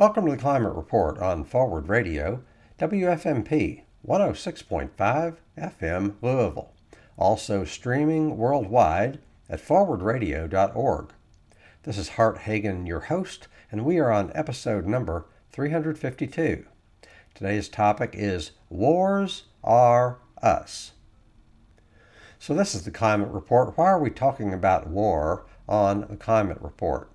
Welcome to the Climate Report on Forward Radio, WFMP 106.5 FM Louisville. Also streaming worldwide at forwardradio.org. This is Hart Hagen, your host, and we are on episode number 352. Today's topic is Wars Are Us. So, this is the Climate Report. Why are we talking about war on the Climate Report?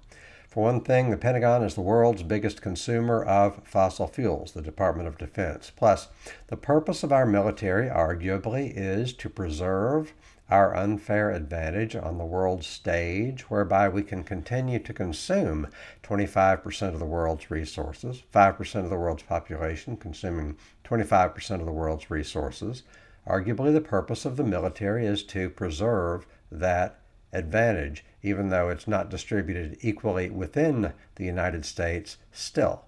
For one thing, the Pentagon is the world's biggest consumer of fossil fuels, the Department of Defense. Plus, the purpose of our military arguably is to preserve our unfair advantage on the world stage, whereby we can continue to consume 25% of the world's resources, 5% of the world's population consuming 25% of the world's resources. Arguably, the purpose of the military is to preserve that advantage, even though it's not distributed equally within the United States still.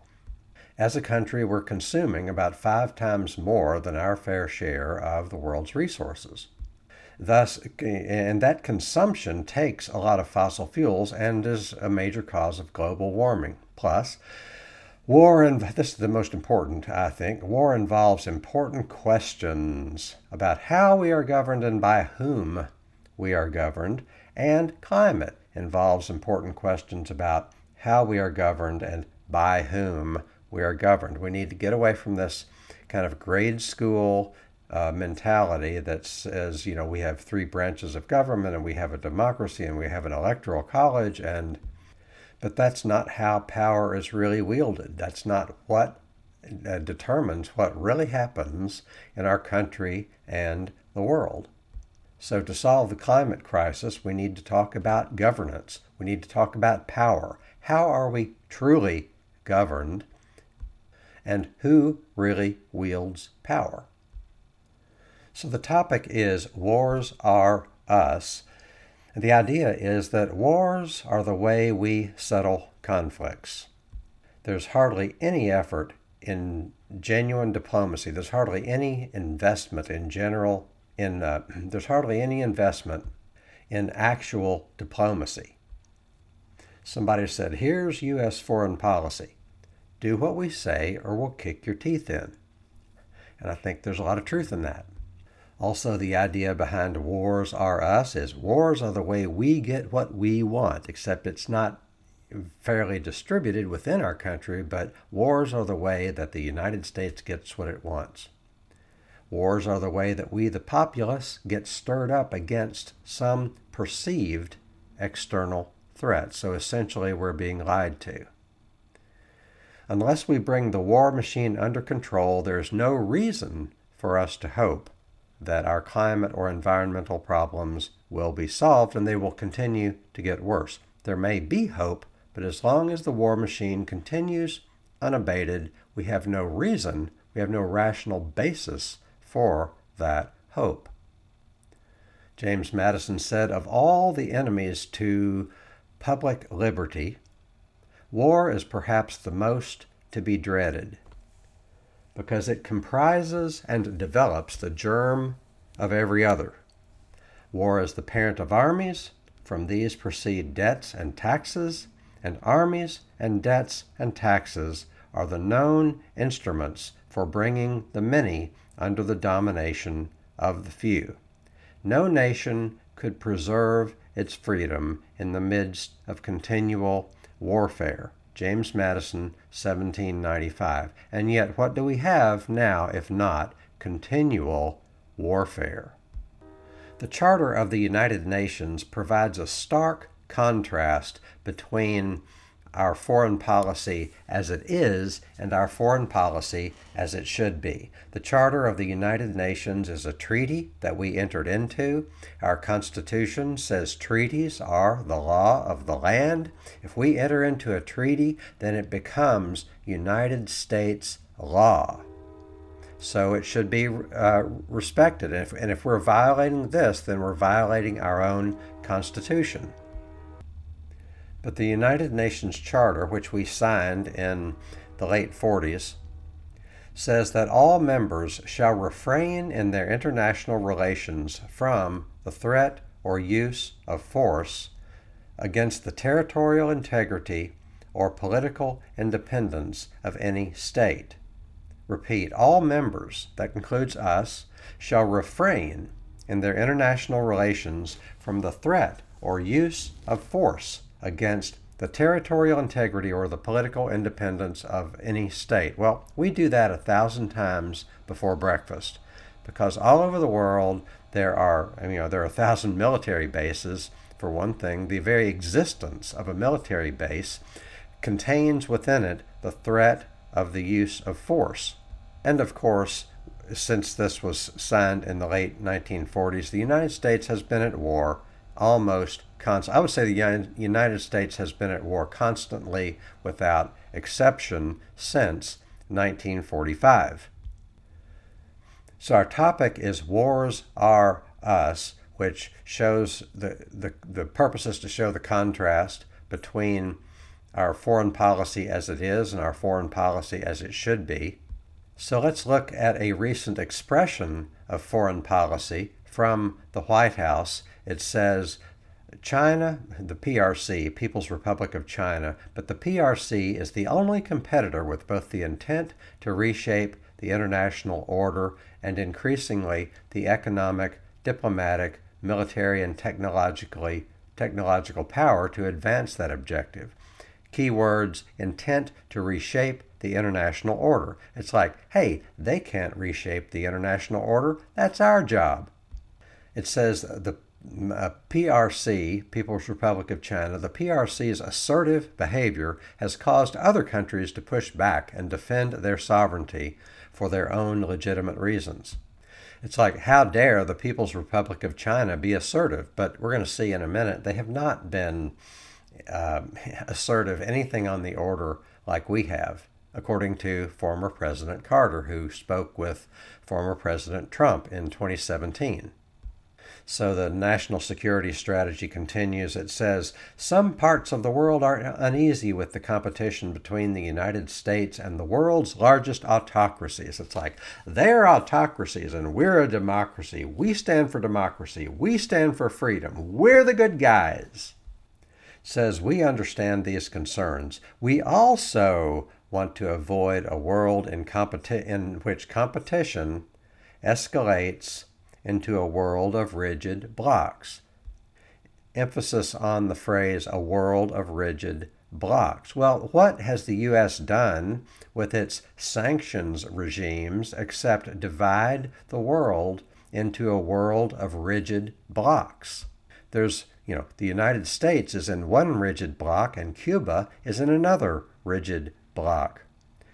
As a country, we're consuming about five times more than our fair share of the world's resources. Thus, and that consumption takes a lot of fossil fuels and is a major cause of global warming. Plus, war and this is the most important, I think. War involves important questions about how we are governed and by whom we are governed, and climate involves important questions about how we are governed and by whom we are governed. We need to get away from this kind of grade school uh, mentality that says, you know, we have three branches of government and we have a democracy and we have an electoral college and but that's not how power is really wielded. That's not what uh, determines what really happens in our country and the world. So, to solve the climate crisis, we need to talk about governance. We need to talk about power. How are we truly governed? And who really wields power? So, the topic is Wars Are Us. And the idea is that wars are the way we settle conflicts. There's hardly any effort in genuine diplomacy, there's hardly any investment in general in uh, there's hardly any investment in actual diplomacy. Somebody said, "Here's U.S. foreign policy: do what we say, or we'll kick your teeth in." And I think there's a lot of truth in that. Also, the idea behind wars are us is wars are the way we get what we want, except it's not fairly distributed within our country, but wars are the way that the United States gets what it wants. Wars are the way that we, the populace, get stirred up against some perceived external threat. So essentially, we're being lied to. Unless we bring the war machine under control, there's no reason for us to hope that our climate or environmental problems will be solved and they will continue to get worse. There may be hope, but as long as the war machine continues unabated, we have no reason, we have no rational basis for that hope. James Madison said, Of all the enemies to public liberty, war is perhaps the most to be dreaded because it comprises and develops the germ of every other. War is the parent of armies, from these proceed debts and taxes, and armies and debts and taxes are the known instruments for bringing the many under the domination of the few. No nation could preserve its freedom in the midst of continual warfare. James Madison, 1795. And yet, what do we have now if not continual warfare? The Charter of the United Nations provides a stark contrast between our foreign policy as it is and our foreign policy as it should be. The Charter of the United Nations is a treaty that we entered into. Our Constitution says treaties are the law of the land. If we enter into a treaty, then it becomes United States law. So it should be uh, respected. And if, and if we're violating this, then we're violating our own Constitution. But the United Nations Charter, which we signed in the late 40s, says that all members shall refrain in their international relations from the threat or use of force against the territorial integrity or political independence of any state. Repeat, all members, that includes us, shall refrain in their international relations from the threat or use of force against the territorial integrity or the political independence of any state. Well, we do that a thousand times before breakfast because all over the world there are, you know, there are a thousand military bases. For one thing, the very existence of a military base contains within it the threat of the use of force. And of course, since this was signed in the late 1940s, the United States has been at war almost I would say the United States has been at war constantly without exception since 1945. So our topic is Wars Are Us, which shows the, the, the purpose is to show the contrast between our foreign policy as it is and our foreign policy as it should be. So let's look at a recent expression of foreign policy from the White House. It says China, the PRC, People's Republic of China, but the PRC is the only competitor with both the intent to reshape the international order and increasingly the economic, diplomatic, military, and technologically technological power to advance that objective. Keywords intent to reshape the international order. It's like, hey, they can't reshape the international order. That's our job. It says the uh, PRC, People's Republic of China, the PRC's assertive behavior has caused other countries to push back and defend their sovereignty for their own legitimate reasons. It's like, how dare the People's Republic of China be assertive? But we're going to see in a minute, they have not been uh, assertive, anything on the order like we have, according to former President Carter, who spoke with former President Trump in 2017. So the national security strategy continues. It says some parts of the world are uneasy with the competition between the United States and the world's largest autocracies. It's like they're autocracies and we're a democracy. We stand for democracy. We stand for freedom. We're the good guys. says we understand these concerns. We also want to avoid a world in, competi- in which competition escalates into a world of rigid blocs. Emphasis on the phrase a world of rigid blocs. Well, what has the U.S. done with its sanctions regimes except divide the world into a world of rigid blocs? There's, you know, the United States is in one rigid bloc and Cuba is in another rigid bloc.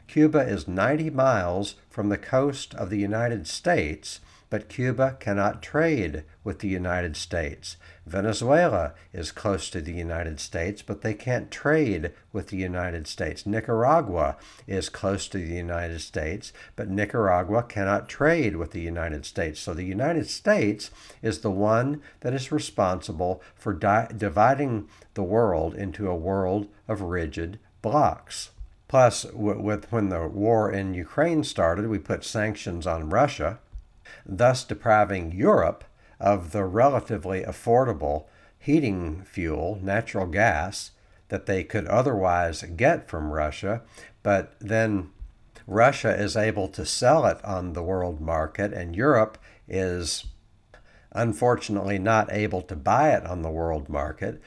Cuba is 90 miles from the coast of the United States but Cuba cannot trade with the United States. Venezuela is close to the United States, but they can't trade with the United States. Nicaragua is close to the United States, but Nicaragua cannot trade with the United States. So the United States is the one that is responsible for di- dividing the world into a world of rigid blocs. Plus, with when the war in Ukraine started, we put sanctions on Russia thus depriving Europe of the relatively affordable heating fuel, natural gas, that they could otherwise get from Russia, but then Russia is able to sell it on the world market, and Europe is unfortunately not able to buy it on the world market.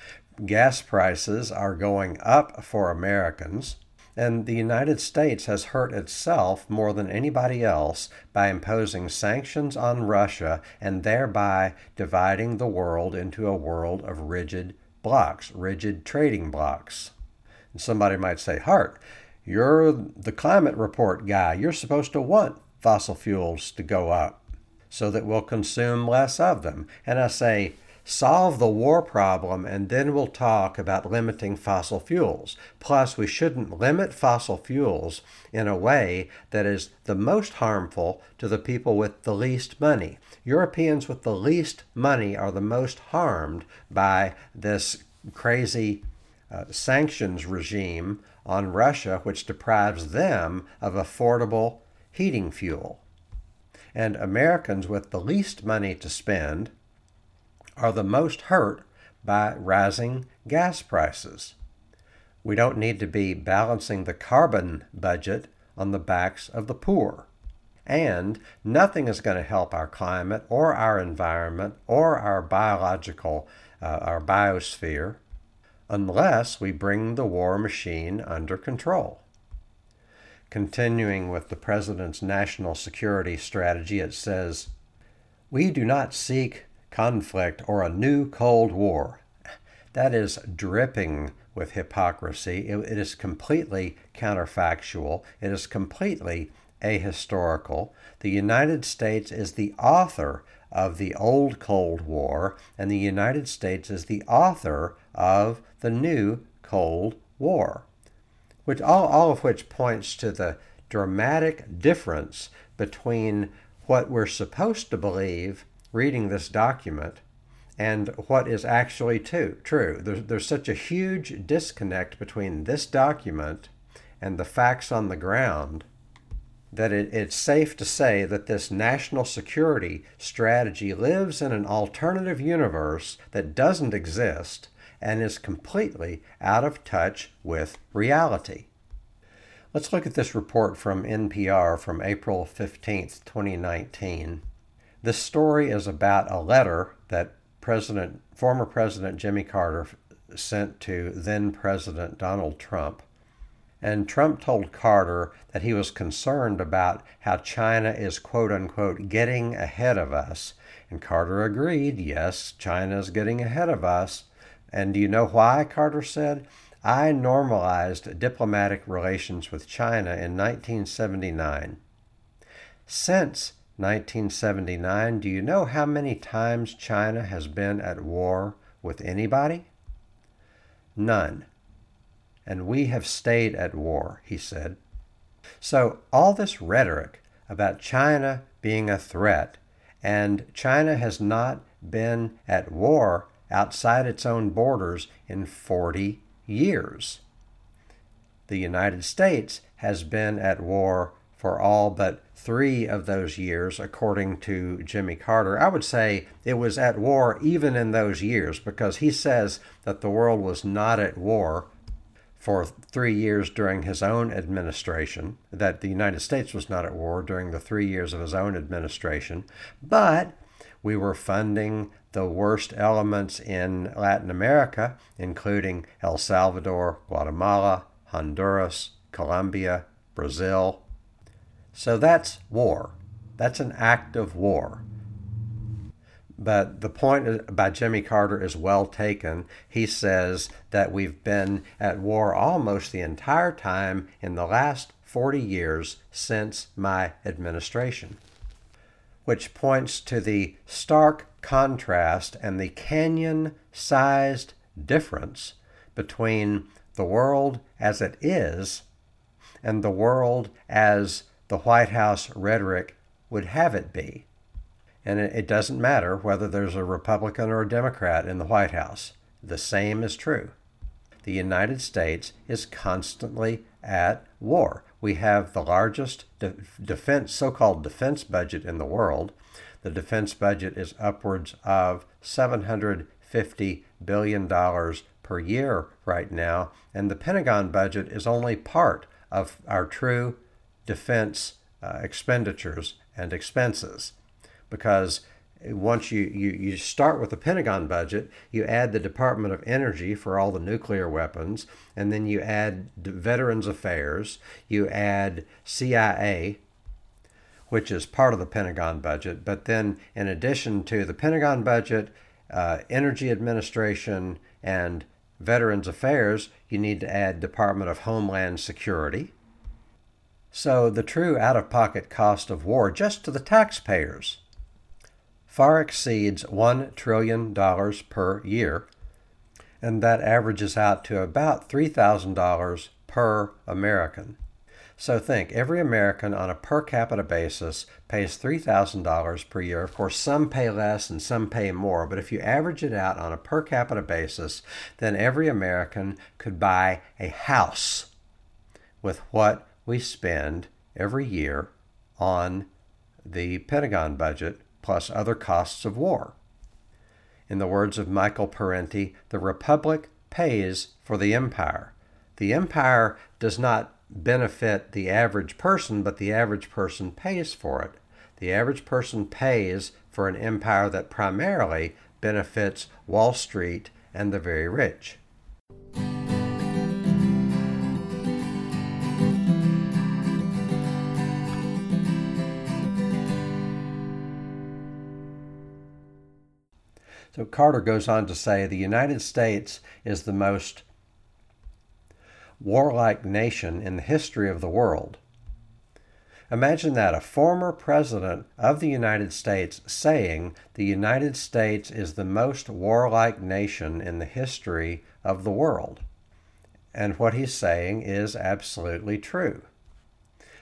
Gas prices are going up for Americans. And the United States has hurt itself more than anybody else by imposing sanctions on Russia and thereby dividing the world into a world of rigid blocs, rigid trading blocs. And somebody might say, Hart, you're the climate report guy. You're supposed to want fossil fuels to go up so that we'll consume less of them. And I say, solve the war problem, and then we'll talk about limiting fossil fuels. Plus, we shouldn't limit fossil fuels in a way that is the most harmful to the people with the least money. Europeans with the least money are the most harmed by this crazy uh, sanctions regime on Russia, which deprives them of affordable heating fuel. And Americans with the least money to spend are the most hurt by rising gas prices. We don't need to be balancing the carbon budget on the backs of the poor. And nothing is going to help our climate or our environment or our biological, uh, our biosphere, unless we bring the war machine under control. Continuing with the President's national security strategy, it says, We do not seek conflict or a new Cold War. That is dripping with hypocrisy. it, it is completely counterfactual. It is completely ahistorical. The United States is the author of the old Cold War, and the United States is the author of the new Cold War. Which all, all of which points to the dramatic difference between what we're supposed to believe reading this document and what is actually too, true. There's, there's such a huge disconnect between this document and the facts on the ground that it, it's safe to say that this national security strategy lives in an alternative universe that doesn't exist and is completely out of touch with reality. Let's look at this report from NPR from April 15th, 2019. This story is about a letter that President, former President Jimmy Carter sent to then President Donald Trump. And Trump told Carter that he was concerned about how China is quote unquote getting ahead of us. And Carter agreed, yes, China is getting ahead of us. And do you know why? Carter said. I normalized diplomatic relations with China in 1979. Since 1979, do you know how many times China has been at war with anybody? None. And we have stayed at war, he said. So, all this rhetoric about China being a threat, and China has not been at war outside its own borders in 40 years. The United States has been at war for all but three of those years, according to Jimmy Carter. I would say it was at war even in those years because he says that the world was not at war for three years during his own administration, that the United States was not at war during the three years of his own administration, but we were funding the worst elements in Latin America, including El Salvador, Guatemala, Honduras, Colombia, Brazil, so that's war. That's an act of war. But the point by Jimmy Carter is well taken. He says that we've been at war almost the entire time in the last 40 years since my administration, which points to the stark contrast and the canyon sized difference between the world as it is and the world as the White House rhetoric would have it be. And it, doesn't matter whether there's a Republican or a Democrat in the White House, the same is true. The United States is constantly at war. We have the largest de- defense, so-called defense budget in the world. The defense budget is upwards of 750 billion dollars per year right now, and the Pentagon budget is only part of our true defense uh, expenditures and expenses because once you, you, you start with the Pentagon budget, you add the Department of Energy for all the nuclear weapons, and then you add Veterans Affairs, you add CIA, which is part of the Pentagon budget. But then, in addition to the Pentagon budget, uh, Energy Administration, and Veterans Affairs, you need to add Department of Homeland Security. So the true out of pocket cost of war just to the taxpayers far exceeds $1 trillion per year, and that averages out to about $3,000 per American. So think every American on a per capita basis pays $3,000 per year. Of course, some pay less and some pay more, but if you average it out on a per capita basis, then every American could buy a house with what we spend every year on the Pentagon budget plus other costs of war. In the words of Michael Parenti, the Republic pays for the empire. the empire does not benefit the average person, but the average person pays for it. The average person pays for an empire that primarily benefits Wall Street and the very rich. So Carter goes on to say the United States is the most warlike nation in the history of the world. Imagine that a former president of the United States saying the United States is the most warlike nation in the history of the world. And what he's saying is absolutely true.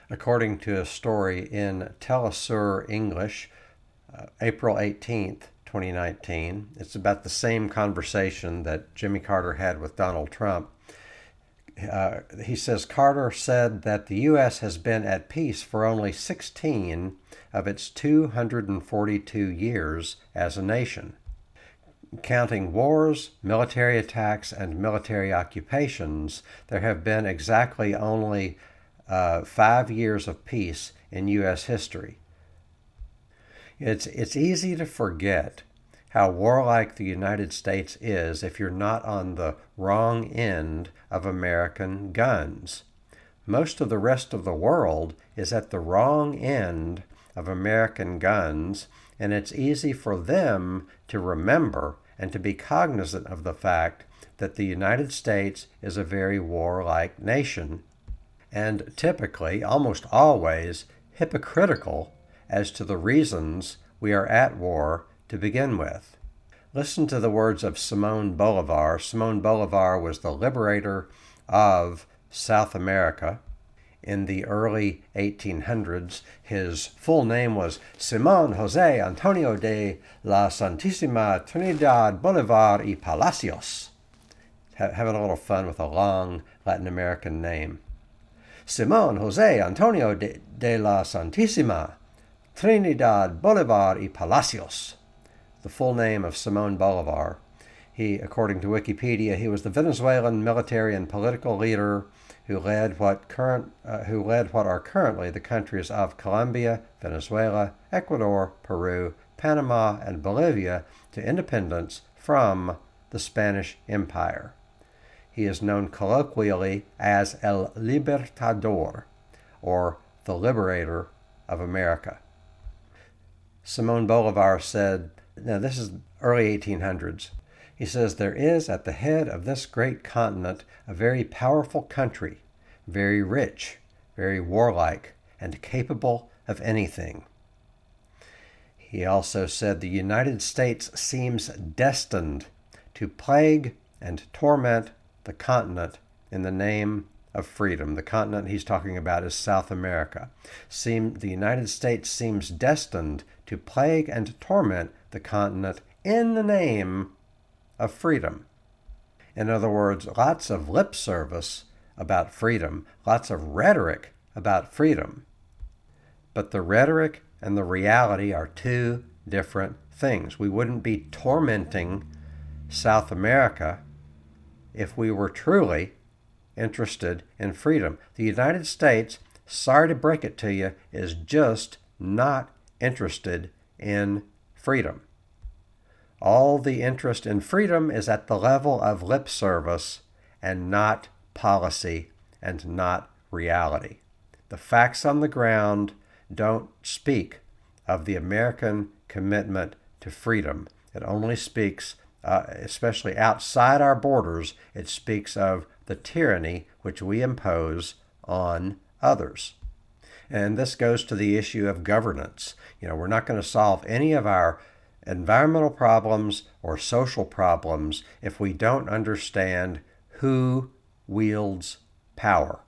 According to a story in Telesur English, uh, April 18th, 2019, it's about the same conversation that Jimmy Carter had with Donald Trump uh, he says Carter said that the U.S. has been at peace for only 16 of its 242 years as a nation. Counting wars, military attacks, and military occupations, there have been exactly only uh, five years of peace in U.S. history. It's, it's easy to forget how warlike the United States is if you're not on the wrong end of American guns. Most of the rest of the world is at the wrong end of American guns, and it's easy for them to remember and to be cognizant of the fact that the United States is a very warlike nation, and typically, almost always, hypocritical as to the reasons we are at war to begin with. Listen to the words of Simon Bolivar. Simon Bolivar was the liberator of South America in the early 1800s. His full name was Simon Jose Antonio de la Santísima Trinidad Bolivar y Palacios. Having a little fun with a long Latin American name. Simon Jose Antonio de, de la Santísima Trinidad Bolivar y Palacios the full name of Simon Bolivar. He, according to Wikipedia, he was the Venezuelan military and political leader who led what current uh, who led what are currently the countries of Colombia, Venezuela, Ecuador, Peru, Panama, and Bolivia to independence from the Spanish Empire. He is known colloquially as El Libertador, or the Liberator of America. Simon Bolivar said, now, this is early 1800s. He says, There is at the head of this great continent a very powerful country, very rich, very warlike, and capable of anything. He also said, The United States seems destined to plague and torment the continent in the name of freedom. The continent he's talking about is South America. Seem, the United States seems destined to plague and torment the continent in the name of freedom. In other words, lots of lip service about freedom, lots of rhetoric about freedom. But the rhetoric and the reality are two different things. We wouldn't be tormenting South America if we were truly interested in freedom. The United States, sorry to break it to you, is just not interested in freedom. All the interest in freedom is at the level of lip service and not policy and not reality. The facts on the ground don't speak of the American commitment to freedom. It only speaks, uh, especially outside our borders, it speaks of the tyranny which we impose on others. And this goes to the issue of governance. You know, we're not going to solve any of our environmental problems or social problems if we don't understand who wields power.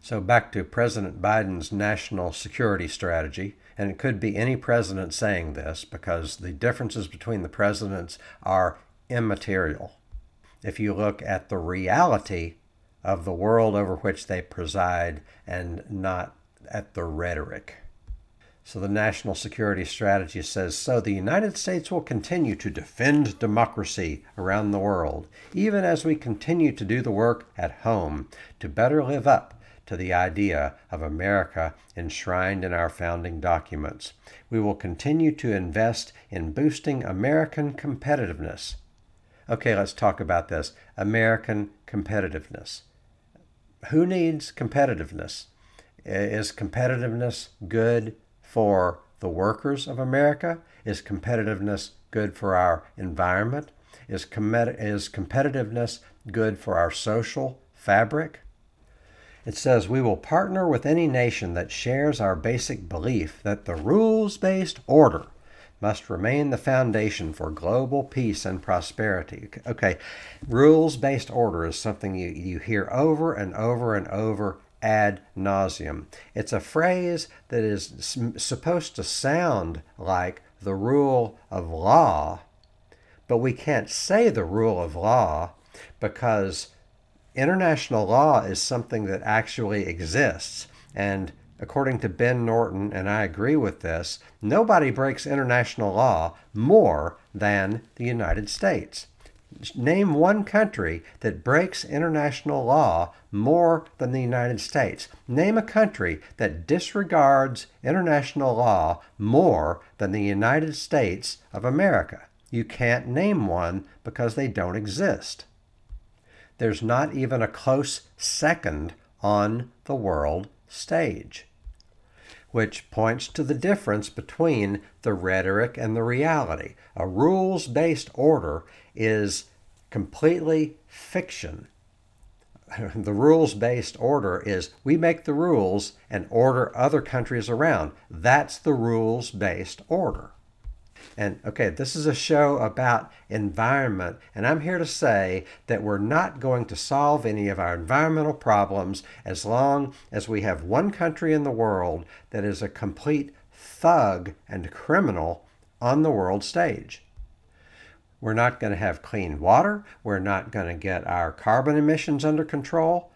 So, back to President Biden's national security strategy, and it could be any president saying this because the differences between the presidents are immaterial. If you look at the reality of the world over which they preside and not at the rhetoric. So the national security strategy says so the United States will continue to defend democracy around the world, even as we continue to do the work at home to better live up to the idea of America enshrined in our founding documents. We will continue to invest in boosting American competitiveness. Okay, let's talk about this American competitiveness. Who needs competitiveness? Is competitiveness good for the workers of America? Is competitiveness good for our environment? Is, com- is competitiveness good for our social fabric? It says, We will partner with any nation that shares our basic belief that the rules based order must remain the foundation for global peace and prosperity. Okay, rules based order is something you, you hear over and over and over ad nauseum. It's a phrase that is supposed to sound like the rule of law, but we can't say the rule of law because international law is something that actually exists. And according to Ben Norton, and I agree with this, nobody breaks international law more than the United States. Name one country that breaks international law more than the United States. Name a country that disregards international law more than the United States of America. You can't name one because they don't exist. There's not even a close second on the world stage, which points to the difference between the rhetoric and the reality. A rules based order is completely fiction. The rules based order is we make the rules and order other countries around. That's the rules based order. And okay, this is a show about environment, and I'm here to say that we're not going to solve any of our environmental problems as long as we have one country in the world that is a complete thug and criminal on the world stage. We're not going to have clean water. We're not going to get our carbon emissions under control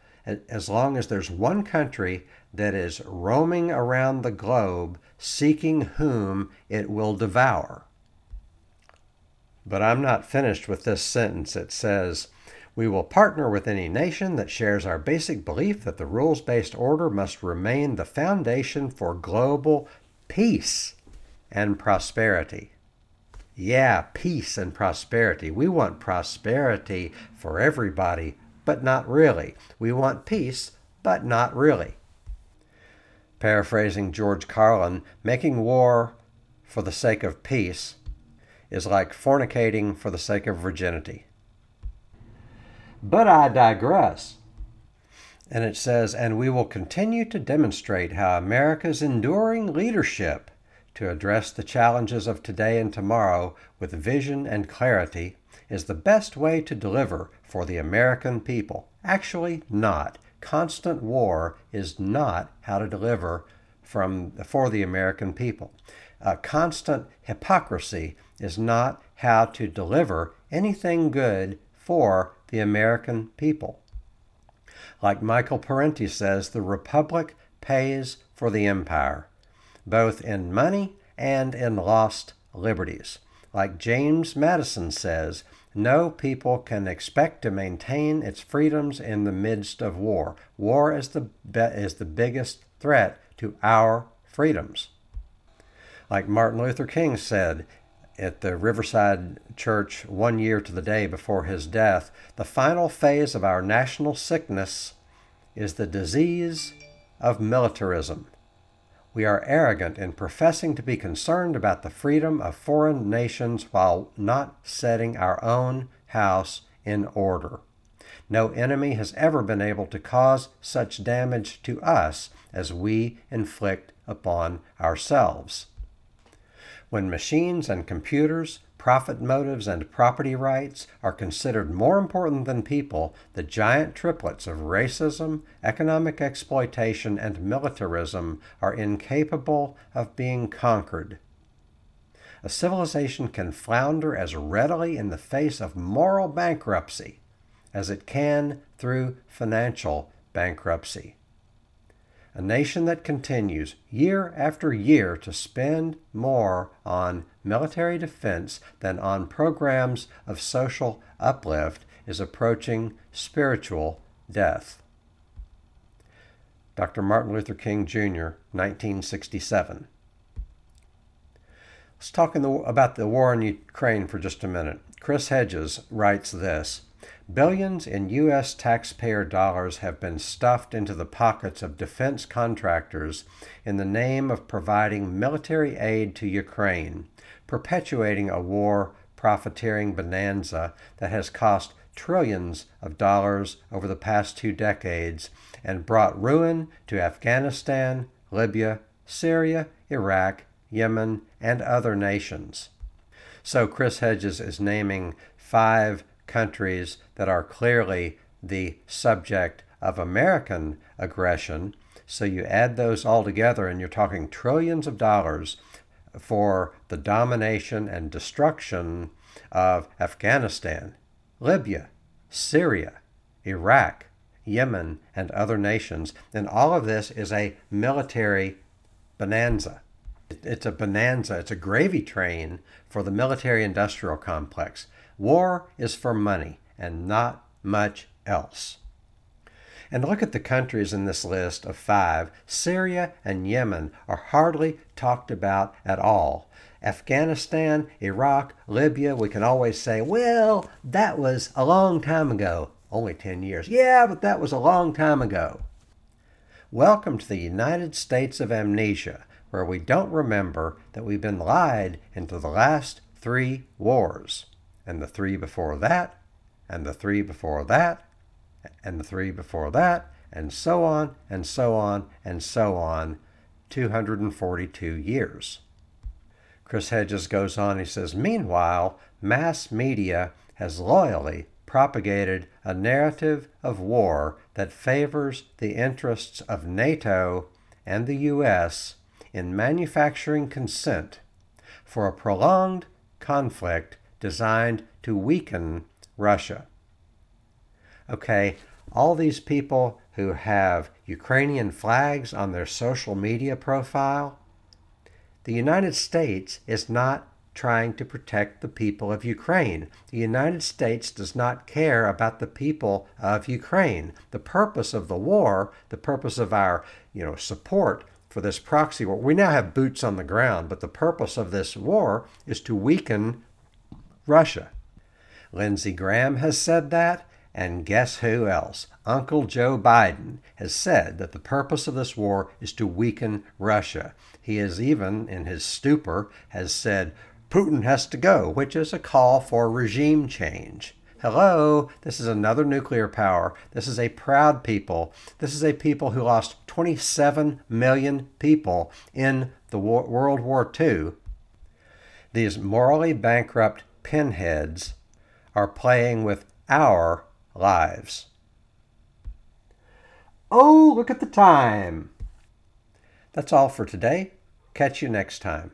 as long as there's one country that is roaming around the globe seeking whom it will devour. But I'm not finished with this sentence. It says, We will partner with any nation that shares our basic belief that the rules based order must remain the foundation for global peace and prosperity. Yeah, peace and prosperity. We want prosperity for everybody, but not really. We want peace, but not really. Paraphrasing George Carlin, making war for the sake of peace is like fornicating for the sake of virginity. But I digress. And it says, and we will continue to demonstrate how America's enduring leadership to address the challenges of today and tomorrow with vision and clarity is the best way to deliver for the American people. Actually, not. Constant war is not how to deliver from, for the American people. Uh, constant hypocrisy is not how to deliver anything good for the American people. Like Michael Parenti says, the Republic pays for the empire, both in money and in lost liberties. Like James Madison says, no people can expect to maintain its freedoms in the midst of war. War is the, is the biggest threat to our freedoms. Like Martin Luther King said at the Riverside Church one year to the day before his death, the final phase of our national sickness is the disease of militarism. We are arrogant in professing to be concerned about the freedom of foreign nations while not setting our own house in order. No enemy has ever been able to cause such damage to us as we inflict upon ourselves. When machines and computers, profit motives, and property rights are considered more important than people, the giant triplets of racism, economic exploitation, and militarism are incapable of being conquered. A civilization can flounder as readily in the face of moral bankruptcy as it can through financial bankruptcy. a nation that continues year after year to spend more on military defense than on programs of social uplift, is approaching spiritual death. Dr. Martin Luther King Jr., 1967. Let's talk the, about the war in Ukraine for just a minute. Chris Hedges writes this Billions in U.S. taxpayer dollars have been stuffed into the pockets of defense contractors in the name of providing military aid to Ukraine, perpetuating a war profiteering bonanza that has cost trillions of dollars over the past two decades and brought ruin to Afghanistan, Libya, Syria, Iraq, Yemen, and other nations. So Chris Hedges is naming five countries that are clearly the subject of American aggression. So you add those all together, and you're talking trillions of dollars for the domination and destruction of Afghanistan, Libya, Syria, Iraq, Yemen, and other nations. And all of this is a military bonanza. It's a bonanza, it's a gravy train for the military industrial complex. War is for money and not much else. And look at the countries in this list of five. Syria and Yemen are hardly talked about at all. Afghanistan, Iraq, Libya, we can always say, well, that was a long time ago. Only 10 years. Yeah, but that was a long time ago. Welcome to the United States of Amnesia, where we don't remember that we've been lied into the last three wars, and the three before that, and the three before that, and the three before that, and so on, and so on, and so on, 242 years. Chris Hedges goes on, he says, Meanwhile, mass media has loyally propagated a narrative of war that favors the interests of NATO and the U.S. in manufacturing consent for a prolonged conflict designed to weaken Russia. Okay, all these people who have Ukrainian flags on their social media profile the United States is not trying to protect the people of Ukraine. The United States does not care about the people of Ukraine. The purpose of the war, the purpose of our, you know, support for this proxy war. We now have boots on the ground, but the purpose of this war is to weaken Russia. Lindsey Graham has said that, and guess who else? Uncle Joe Biden has said that the purpose of this war is to weaken Russia. He has even, in his stupor, has said Putin has to go, which is a call for regime change. Hello, this is another nuclear power. This is a proud people. This is a people who lost 27 million people in the war, World War II. These morally bankrupt pinheads are playing with our lives. Oh, look at the time. That's all for today. Catch you next time.